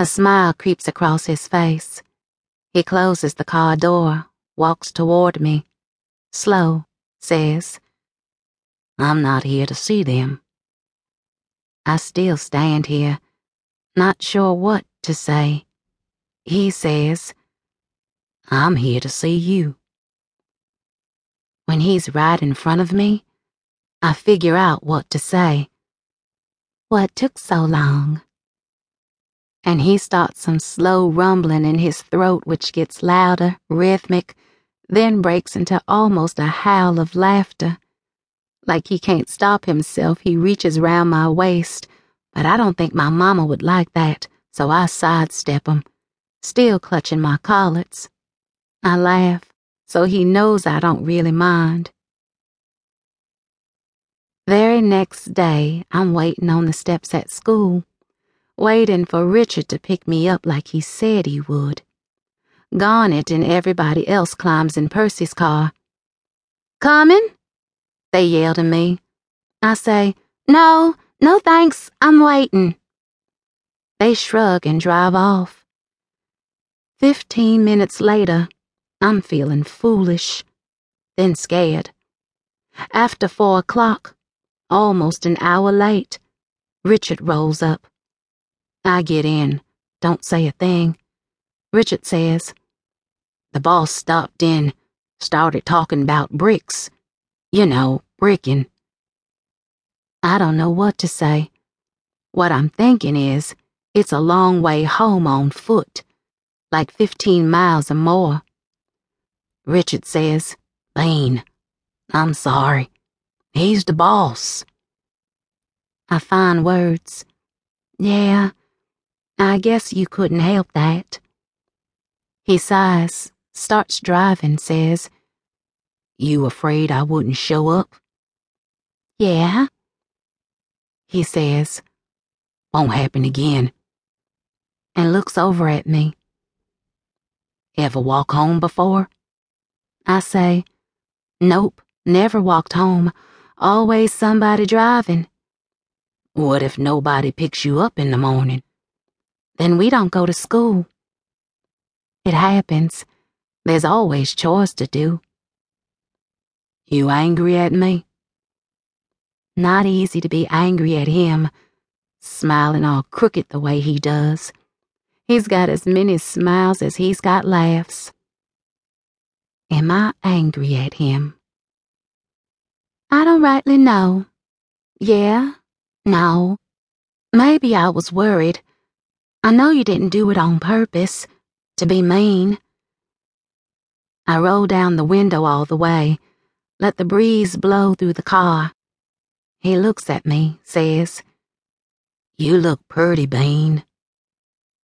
A smile creeps across his face. He closes the car door, walks toward me. Slow, says, I'm not here to see them. I still stand here, not sure what to say. He says, I'm here to see you. When he's right in front of me, I figure out what to say. What took so long? And he starts some slow rumbling in his throat, which gets louder, rhythmic, then breaks into almost a howl of laughter. Like he can't stop himself, he reaches round my waist, but I don't think my mama would like that, so I sidestep him, still clutching my collets. I laugh, so he knows I don't really mind. Very next day, I'm waiting on the steps at school, waiting for Richard to pick me up like he said he would. Garnet and everybody else climbs in Percy's car. Coming? They yell to me. I say, No, no thanks, I'm waiting. They shrug and drive off. Fifteen minutes later, I'm feeling foolish, then scared. After four o'clock, almost an hour late. Richard rolls up. I get in, don't say a thing. Richard says, The boss stopped in, started talking about bricks. You know, bricking. I don't know what to say. What I'm thinking is, it's a long way home on foot, like 15 miles or more. Richard says, Lane, I'm sorry. He's the boss. I find words. Yeah, I guess you couldn't help that. He sighs, starts driving, says, You afraid I wouldn't show up? Yeah. He says, Won't happen again. And looks over at me. Ever walk home before? I say, Nope, never walked home. Always somebody driving. What if nobody picks you up in the morning? Then we don't go to school. It happens. There's always chores to do. You angry at me? Not easy to be angry at him, smiling all crooked the way he does. He's got as many smiles as he's got laughs. Am I angry at him? I don't rightly know. Yeah, no. Maybe I was worried. I know you didn't do it on purpose, to be mean. I roll down the window all the way, let the breeze blow through the car. He looks at me, says, You look pretty, Bean.